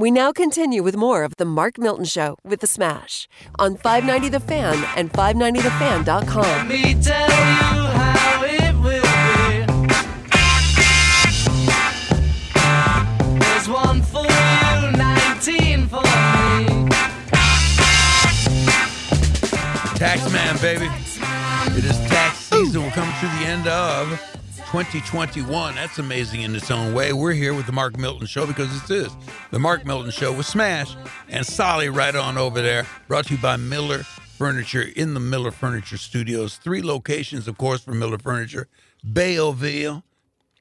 We now continue with more of the Mark Milton Show with the Smash on 590 The Fan and 590TheFan.com. me tell you how it will be. There's one for you, 19 for me. Tax man, baby. It is tax season. We're coming to the end of 2021. That's amazing in its own way. We're here with the Mark Milton Show because it's this the Mark Milton Show with Smash and Solly right on over there. Brought to you by Miller Furniture in the Miller Furniture Studios. Three locations, of course, for Miller Furniture Bayville,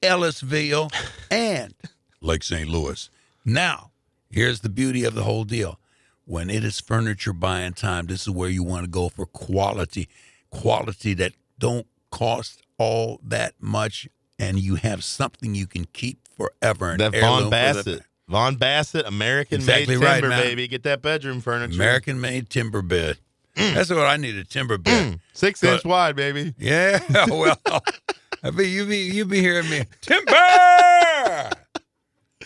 Ellisville, and Lake St. Louis. Now, here's the beauty of the whole deal. When it is furniture buying time, this is where you want to go for quality, quality that don't cost all that much, and you have something you can keep forever. That heirloom Von for the- Bassett. Vaughan-Bassett, American Exactly made timber, man. baby. Get that bedroom furniture. American made timber bed. That's what I need a timber bed. Six Good. inch wide, baby. Yeah, well, I mean, you be you be hearing me timber.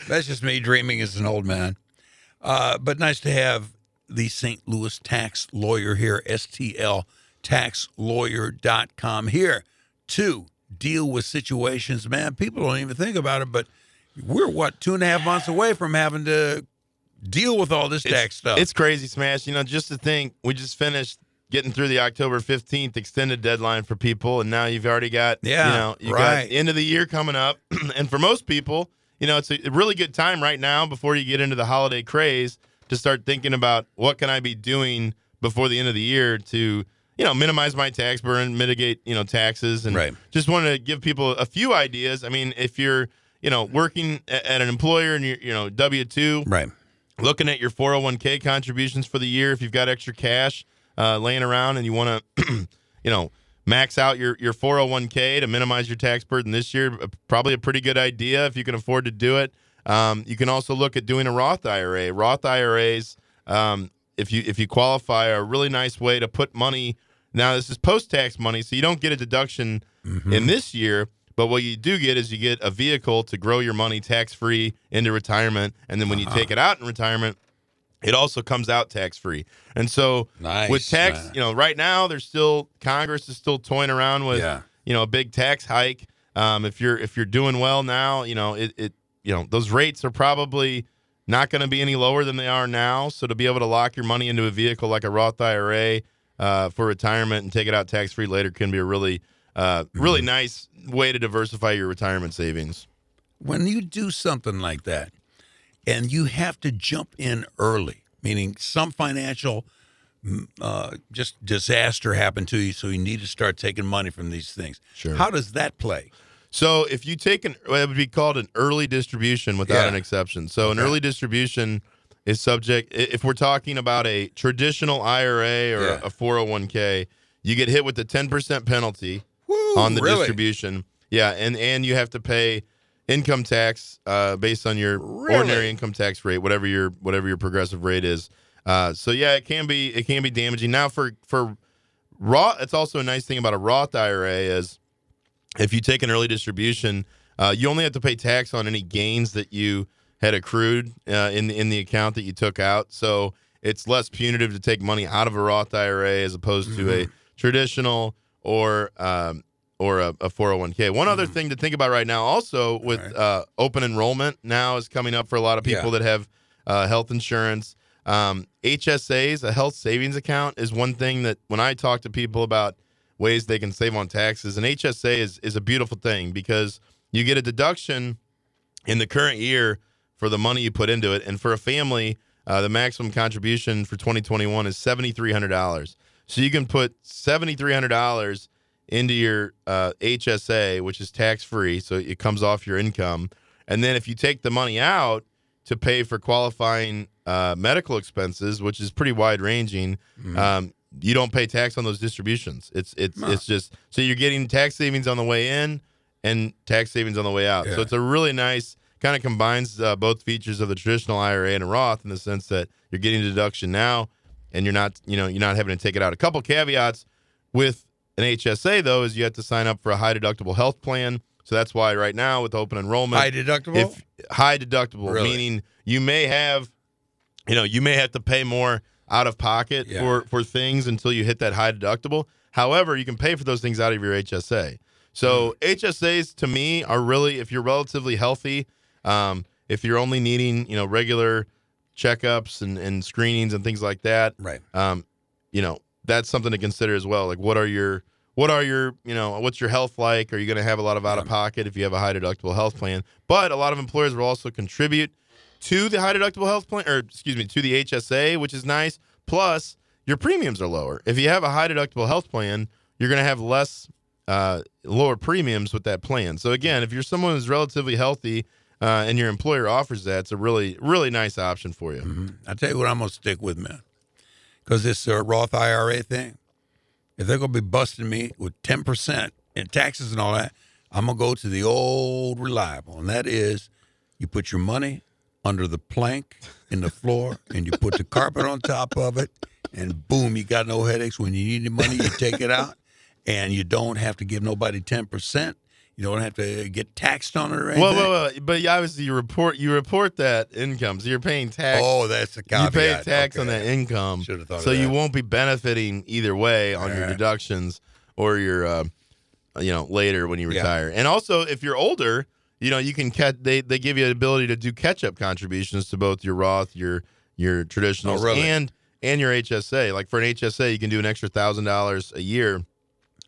That's just me dreaming as an old man. Uh, but nice to have the St. Louis tax lawyer here, STL taxlawyer.com here to deal with situations. Man, people don't even think about it, but we're what two and a half months away from having to deal with all this tax stuff. It's crazy, Smash. You know, just to think, we just finished getting through the October 15th extended deadline for people, and now you've already got, Yeah, you know, you right. got end of the year coming up. and for most people, you know, it's a really good time right now before you get into the holiday craze to start thinking about what can I be doing before the end of the year to, you know, minimize my tax burden, mitigate, you know, taxes, and Right. just want to give people a few ideas. I mean, if you're, you know, working at an employer and you're, you know, W two, right. looking at your 401k contributions for the year if you've got extra cash uh, laying around and you want to you know max out your, your 401k to minimize your tax burden this year uh, probably a pretty good idea if you can afford to do it um, you can also look at doing a roth ira roth iras um, if you if you qualify are a really nice way to put money. Now this is post-tax money so you don't get a deduction in this year but what you do get is you get a vehicle to grow your money tax-free into retirement and then when you take it out in retirement it also comes out tax-free. And so Nice, with tax man. you know right now there's still congress is still toying around with Yeah. you know a big tax hike. Um, if you're if you're doing well now you know it, it you know those rates are probably not going to be any lower than they are now so to be able to lock your money into a vehicle like a roth ira uh, for retirement and take it out tax free later can be a really uh, really Mm-hmm. nice way to diversify your retirement savings when you do something like that and you have to jump in early, meaning some financial mm, uh, just disaster happened to you, so you need to start taking money from these things. Sure. How does that play? So if you take an, well, it would be called an early distribution without Yeah. an exception. So an early distribution is subject. If we're talking about a traditional IRA or Yeah. a 401k, you get hit with the 10% penalty Woo, on the really? distribution. Yeah, and and you have to pay income tax uh, based on your Really? ordinary income tax rate, whatever your whatever your progressive rate is. Uh, so yeah, it can be it can be damaging. Now for for Roth, it's also a nice thing about a Roth IRA is if you take an early distribution, uh, you only have to pay tax on any gains that you had accrued uh, in the in the account that you took out. So it's less punitive to take money out of a Roth IRA as opposed to a traditional or um, or a, a 401k. One other thing to think about right now, also with Right. uh, open enrollment now is coming up for a lot of people Yeah. that have uh, health insurance. Um, HSAs, a health savings account, is one thing that when I talk to people about ways they can save on taxes, an HSA is is a beautiful thing because you get a deduction in the current year for the money you put into it, and for a family, uh, the maximum contribution for 2021 is seventy three hundred dollars. So you can put seventy three hundred dollars into your uh, HSA, which is tax free, so it comes off your income, and then if you take the money out to pay for qualifying uh, medical expenses, which is pretty wide ranging, um, you don't pay tax on those distributions. It's it's Huh. it's just so you're getting tax savings on the way in and tax savings on the way out. Yeah. So it's a really nice kind of combines uh, both features of the traditional IRA and a Roth in the sense that you're getting a deduction now and you're not you know you're not having to take it out. A couple caveats with an HSA though is you have to sign up for a high deductible health plan. So that's why right now with open enrollment High deductible? if high deductible, Really? meaning you may have you know, you may have to pay more out of pocket Yeah. for for things until you hit that high deductible. However, you can pay for those things out of your HSA. So Mm-hmm. HSAs to me are really if you're relatively healthy, um, if you're only needing you know regular checkups and, and screenings and things like that, Right. um, you know that's something to consider as well. Like what are your what are your you know what's your health like? Are you going to have a lot of out of pocket if you have a high deductible health plan? But a lot of employers will also contribute to the high deductible health plan, or excuse me, to the HSA, which is nice. Plus, your premiums are lower. If you have a high deductible health plan, you're going to have less uh, lower premiums with that plan. So again, if you're someone who's relatively healthy uh, and your employer offers that, it's a really really nice option for you. Mm-hmm. I tell you what, I'm gonna stick with, man, because this uh, Roth IRA thing. If they're gonna be busting me with ten percent in taxes and all that, I'm gonna go to the old reliable, and that is, you put your money under the plank in the floor, and you put the carpet on top of it, and boom, you got no headaches. When you need the money, you take it out, and you don't have to give nobody ten percent. You don't have to get taxed on it or anything. Well, well, well, but obviously you report you report that income, so you're paying tax. Oh, that's the you pay tax on that income, Should've thought of so you won't be benefiting either way on your Right. deductions or your, uh, you know, later when you Yeah. retire. And also, if you're older, you know, you can catch. They they give you the ability to do catch up contributions to both your Roth, your your traditional, Oh, really? and and your HSA. Like for an HSA, you can do an extra thousand dollars a year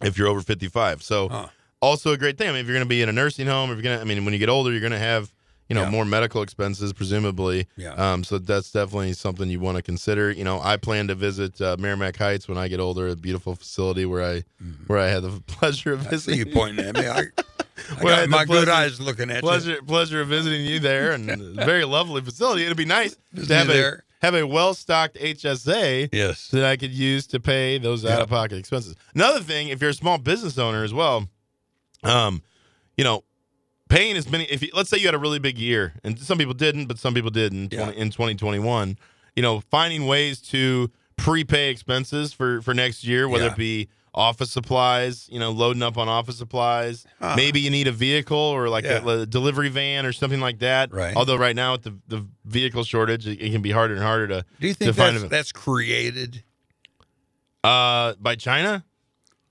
if you're over 55. So Huh. also a great thing. I mean, if you're going to be in a nursing home, if you're going to, I mean, when you get older, you're going to have, you know, Yeah. more medical expenses, presumably. Yeah. Um, so that's definitely something you want to consider. You know, I plan to visit uh, Merrimack Heights when I get older, a beautiful facility where I, where I had the pleasure of Mm-hmm. See you pointing at me. I Well, I got had my the good eyes looking at you. pleasure, pleasure of visiting you there, and very lovely facility. It'd be nice to have you a there. have a well stocked HSA Yes. that I could use to pay those Yeah. out of pocket expenses. Another thing, if you're a small business owner as well, um, you know, paying as many. If you, let's say you had a really big year, and some people didn't, but some people did in, Yeah. 20, in 2021. You know, finding ways to prepay expenses for for next year, whether Yeah. it be office supplies, you know, loading up on office supplies. Huh. Maybe you need a vehicle or like Yeah. a, a delivery van or something like that. Right. Although right now with the, the vehicle shortage, it, it can be harder and harder to Do you think that's, that's created? uh by China.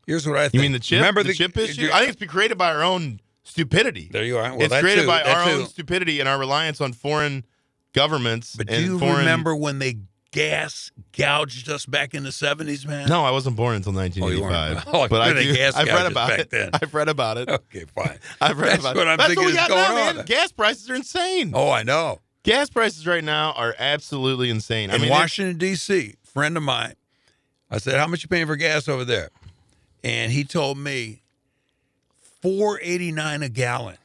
Here's what I think. You mean the chip? Remember the, chip issue? I think it's been created by our own stupidity. there you are. Well, it's created too, by our too. own stupidity and our reliance on foreign governments. But do you foreign... remember when they gas gouged us back in the seventies, man? No, I wasn't born until Oh, you 1985. weren't. Oh, but I do, I've read about it. then. I've read about it. Okay, fine. I've read about it. That's about what it. I'm That's thinking what we is got now, going on. man. Gas prices are insane. Oh, I know. Gas prices right now are absolutely insane. I in mean, Washington D.C., friend of mine, I said, "How much you paying for gas over there?" And he told me four eighty nine a gallon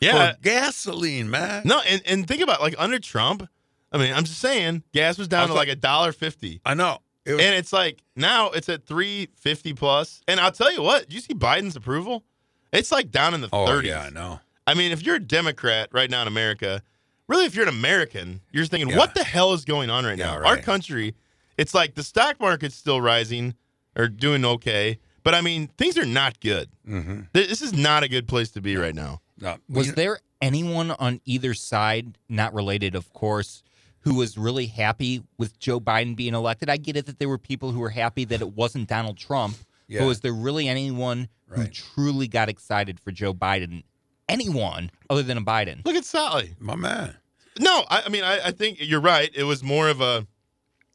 yeah. for gasoline, man. No, and, and think about like under Trump. I mean, I'm just saying, gas was down was to like a dollar fifty. I know. It was, And it's like now it's at 350 plus. And I'll tell you what, you see Biden's approval? It's like down in the oh 30s. yeah, I know. I mean, if you're a Democrat right now in America, really, if you're an American, you're just thinking, Yeah. what the hell is going on right Yeah, now? Our country, it's like the stock market's still rising or doing okay. But I mean, things are not good. Mm-hmm. This is not a good place to be right now. No, Was there anyone on either side, not related, of course, who was really happy with Joe Biden being elected? I get it that there were people who were happy that it wasn't Donald Trump. Yeah. But was there really anyone who truly got excited for Joe Biden? Anyone other than a Biden? Look at Sally. my man? No, I, I mean, I, I think you're right. It was more of a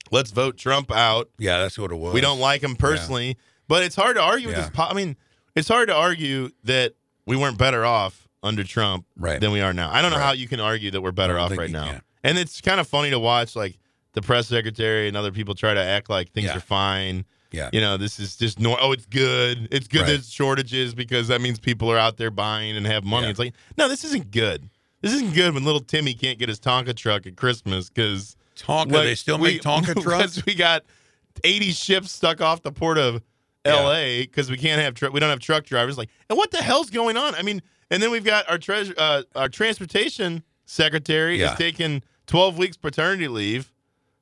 let's vote Trump out. Yeah, that's what it was. We don't like him personally, but it's hard to argue with this. Po- I mean, it's hard to argue that we weren't better off under Trump Right. than we are now. I don't know Right. how you can argue that we're better off right now. can. And it's kind of funny to watch like the press secretary and other people try to act like things Yeah. are fine. Yeah. You know, this is just no. Oh, it's good. It's good Right. there's shortages because that means people are out there buying and have money. Yeah. It's like, no, this isn't good. This isn't good when little Timmy can't get his Tonka truck at Christmas because Tonka. like, they still we- make Tonka trucks. because we got 80 ships stuck off the port of L.A. because we can't have truck. We don't have truck drivers. Like, and what the hell's going on? I mean, and then we've got our treasure, uh, our transportation secretary Yeah. is taking 12 weeks paternity leave,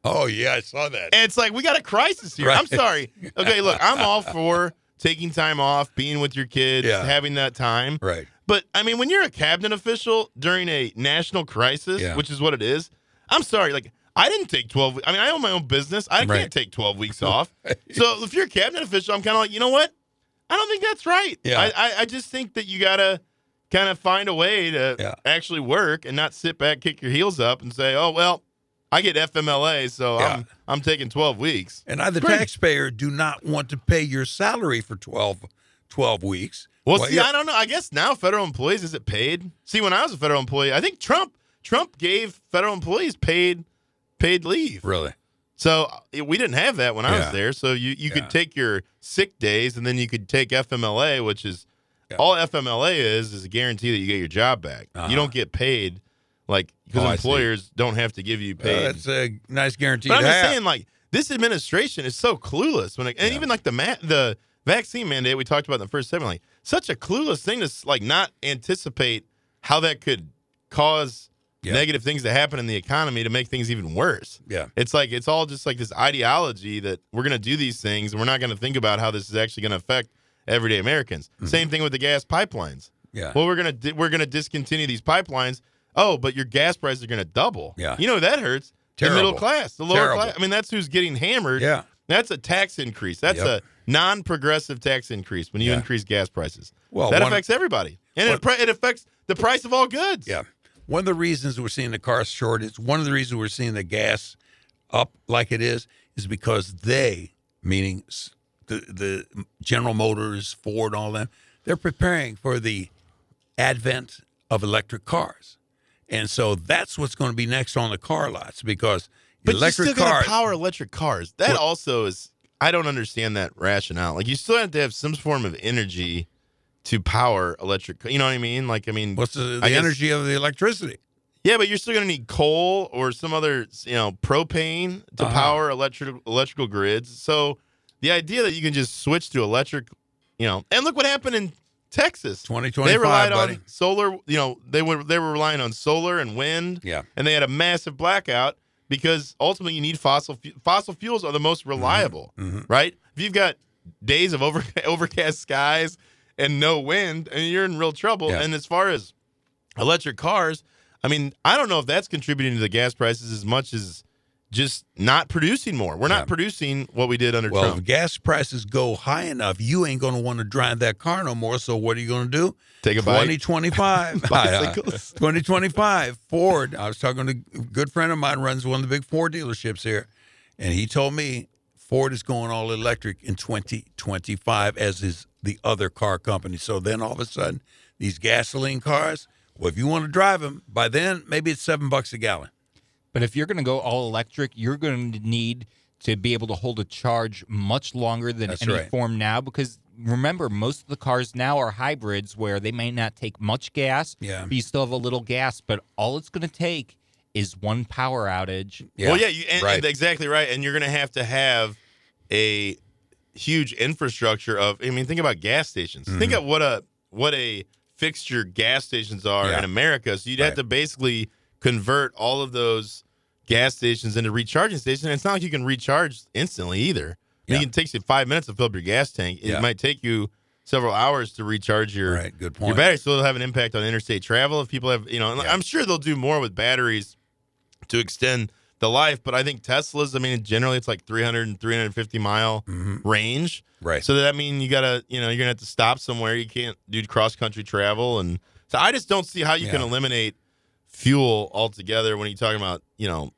oh yeah, I saw that. and it's like we got a crisis here. Right. I'm sorry. Okay, look, I'm all for taking time off, being with your kids, Yeah. having that time. right. But I mean, when you're a cabinet official during a national crisis, Yeah. which is what it is, I'm sorry. Like I didn't take 12. we- I mean, I own my own business. I Right. can't take 12 weeks off. So if you're a cabinet official, I'm kind of like, you know what? I don't think that's right. Yeah. I, I, I just think that you got to kind of find a way to Yeah. actually work and not sit back, kick your heels up, and say, oh, well, I get FMLA, so Yeah. I'm, I'm taking 12 weeks. And I, the Great. taxpayer, do not want to pay your salary for 12, 12 weeks. Well, Well, see, yeah. I don't know. I guess now federal employees is it paid? See, when I was a federal employee, I think Trump Trump gave federal employees paid paid leave. Really? So uh, we didn't have that when I Yeah. was there. So you, you Yeah. could take your sick days and then you could take FMLA, which is Yeah. all FMLA is is a guarantee that you get your job back. Uh-huh. You don't get paid like because Oh, employers don't have to give you Uh, paid. that's a nice guarantee but I'm just have. saying, like this administration is so clueless when, it, and Yeah. even like the ma- the vaccine mandate we talked about in the first segment, like such a clueless thing to like not anticipate how that could cause Yeah. negative things to happen in the economy to make things even worse. yeah. It's like it's all just like this ideology that we're going to do these things and we're not going to think about how this is actually going to affect everyday Americans. Mm-hmm. Same thing with the gas pipelines. Yeah. Well, we're gonna di- we're gonna discontinue these pipelines. Oh, but your gas prices are gonna double. Yeah. You know that hurts. The middle class, the lower Terrible. class. I mean, that's who's getting hammered. Yeah. That's a tax increase. That's Yep. a non-progressive tax increase when you Yeah. increase gas prices. Well, that one- affects everybody, and it, pre- it affects the price of all goods. Yeah. One of the reasons we're seeing the car shortage, one of the reasons we're seeing the gas up like it is, is because they, meaning the, the General Motors, Ford, all them, they're preparing for the advent of electric cars. And so that's what's going to be next on the car lots because But electric you still cars. power electric cars. That Well- also is. I don't understand that rationale. Like you still have to have some form of energy to power electric. You know what I mean? Like I mean, what's the, the guess- energy of the electricity? Yeah, but you're still going to need coal or some other, you know, propane to Uh-huh. power electric electrical grids. So the idea that you can just switch to electric, you know, and look what happened in Texas. 2025, They relied buddy. on solar. You know, they were they were relying on solar and wind. Yeah. and they had a massive blackout because ultimately you need fossil fossil fuels are the most reliable, Mm-hmm. right? If you've got days of over overcast skies and no wind, and you're in real trouble. Yeah. And as far as electric cars, I mean, I don't know if that's contributing to the gas prices as much as just not producing more. We're Yeah. not producing what we did under Well, if Trump. gas prices go high enough, you ain't going to want to drive that car no more. So what are you going to do? Take a bike. 2025. Bicycles. 2025 Ford. I was talking to a good friend of mine runs one of the big Ford dealerships here, and he told me Ford is going all electric in 2025, as is the other car company. So then all of a sudden, these gasoline cars. Well, if you want to drive them, by then maybe it's seven bucks a gallon. But if you're going to go all electric, you're going to need to be able to hold a charge much longer than That's any right. form now because remember most of the cars now are hybrids where they may not take much gas Yeah. but you still have a little gas but all it's going to take is one power outage Well, yeah, you, and, right. and exactly right. And you're going to have to have a huge infrastructure of. I mean, think about gas stations. Think of what a what a fixture gas stations are Mm-hmm. Yeah. in America. So you'd have to basically convert all of those gas stations into recharging stations. And it's not like you can recharge instantly either. I mean, Yeah. It takes you five minutes to fill up your gas tank. It Yeah. might take you several hours to recharge your Right, good your battery. So it'll have an impact on interstate travel if people have, you know, Yeah. I'm sure they'll do more with batteries to extend the life. But I think Teslas, I mean, generally it's like 300 and 350 mile range. Mm-hmm. Right. So that mean you gotta, you know, you're gonna have to stop somewhere. You can't do cross country travel, and so I just don't see how you can eliminate fuel altogether when you're talking about, you know,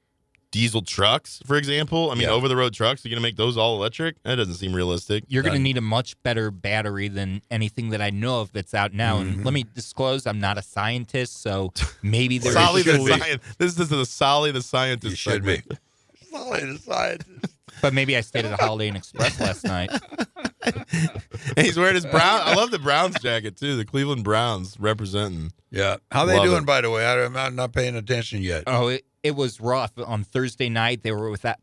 diesel trucks, for example. I mean, Yeah. over the road trucks. You're gonna make those all electric? That doesn't seem realistic. you're going to need a much better battery than anything that I know of that's out now. Mm-hmm. And let me disclose, I'm not a scientist, so maybe there's Solly the should be. science. This is the Solly the scientist. You should be. segment. Solid scientist. but maybe I stayed at a Holiday Inn Express last night. And he's wearing his brown. I love the Browns jacket too. The Cleveland Browns representing. Yeah. How they Love doing, it. by the way? I, I'm not paying attention yet. Oh, it, it was rough. On Thursday night, they were without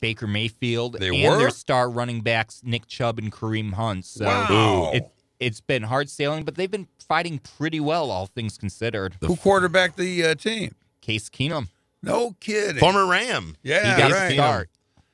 Baker Mayfield They and were? their star running backs Nick Chubb and Kareem Hunt. So Wow. it, it's been hard sailing, but they've been fighting pretty well, all things considered. Who quarterbacked the uh, team? Case Keenum, No kidding. Former Ram. yeah, he got right. a start.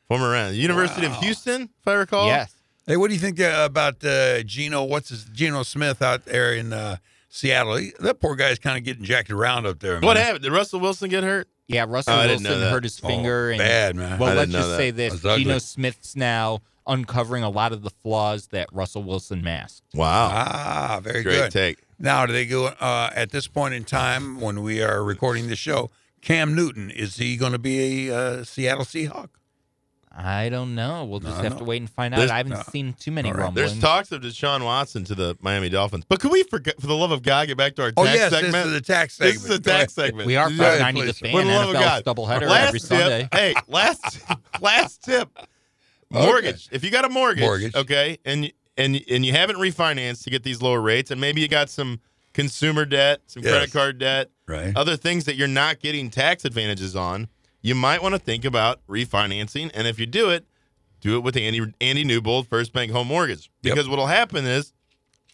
Former Ram. University of Houston, if I recall. Yes. Hey, what do you think uh, about uh, Geno? What's his Geno Smith out there in uh, Seattle? He, that poor guy's kind of getting jacked around up there. What man. happened? Did Russell Wilson get hurt? Yeah, Russell Oh, I didn't know Wilson hurt his Oh, finger. and, bad, man. Well, I let's didn't know just that. say this: ugly. Geno Smith's now uncovering a lot of the flaws that Russell Wilson masked. Wow. Ah, very Great good. take. Now, do they go uh, at this point in time when we are recording the show? Cam Newton is he going to be a uh, Seattle Seahawk? I don't know. We'll just No, have no. to wait and find out. There's- I haven't no. seen too many All right. rumblings. There's talks of Deshaun Watson to the Miami Dolphins. But could we, forget, for the love of God, get back to our Oh tax yes, segment? this is the tax segment. This segment. is the tax segment. we are Yeah, 590 the please. fan For the love of God. doubleheader last every tip, Sunday. Hey, last last tip. Mortgage. If you got a mortgage, Mortgage. okay, and and and you haven't refinanced to get these lower rates, and maybe you got some consumer debt, some Yes. credit card debt, Right. other things that you're not getting tax advantages on, you might want to think about refinancing. And if you do it, do it with Andy Andy Newbold, First Bank Home Mortgage. Yep. Because what'll happen is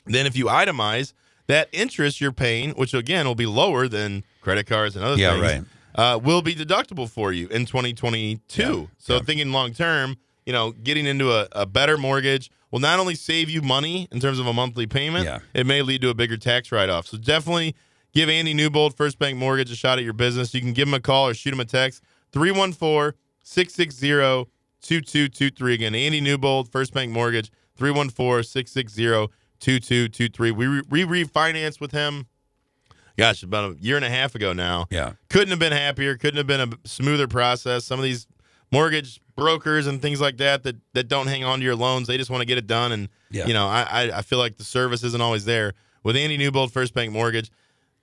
then if you itemize that interest you're paying, which again will be lower than credit cards and other Yeah, things, right. uh, will be deductible for you in 2022. Yeah, So yeah. thinking long term, you know, getting into a, a better mortgage will not only save you money in terms of a monthly payment, Yeah. it may lead to a bigger tax write off. So definitely give Andy Newbold, First Bank Mortgage, a shot at your business. You can give him a call or shoot him a text 314 660 2223. Again, Andy Newbold, First Bank Mortgage, 314 660 2223. We re- we refinanced with him, gosh, about a year and a half ago now. Yeah. Couldn't have been happier. Couldn't have been a smoother process. Some of these mortgage brokers and things like that that, that don't hang on to your loans, they just want to get it done. And, Yeah. you know, I, I, I feel like the service isn't always there. With Andy Newbold, First Bank Mortgage,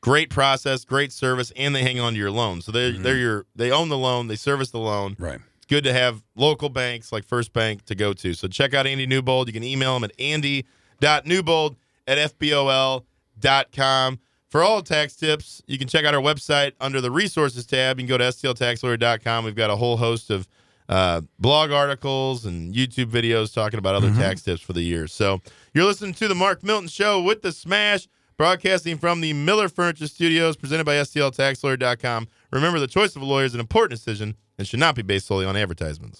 great process, great service, and they hang on to your loan. So they're, they're your, they own the loan, they service the loan Right. it's good to have local banks like First Bank to go to. So check out Andy Newbold. You can email him at andy.newbold at fbol.com. For all tax tips, you can check out our website under the resources tab. You can go to stltaxlawyer.com. We've got a whole host of uh, blog articles and YouTube videos talking about other tax tips for the year. So you're listening to the Mark Milton Show with the Smash, broadcasting from the Miller Furniture Studios, presented by stltaxlawyer.com. Remember, the choice of a lawyer is an important decision and should not be based solely on advertisements.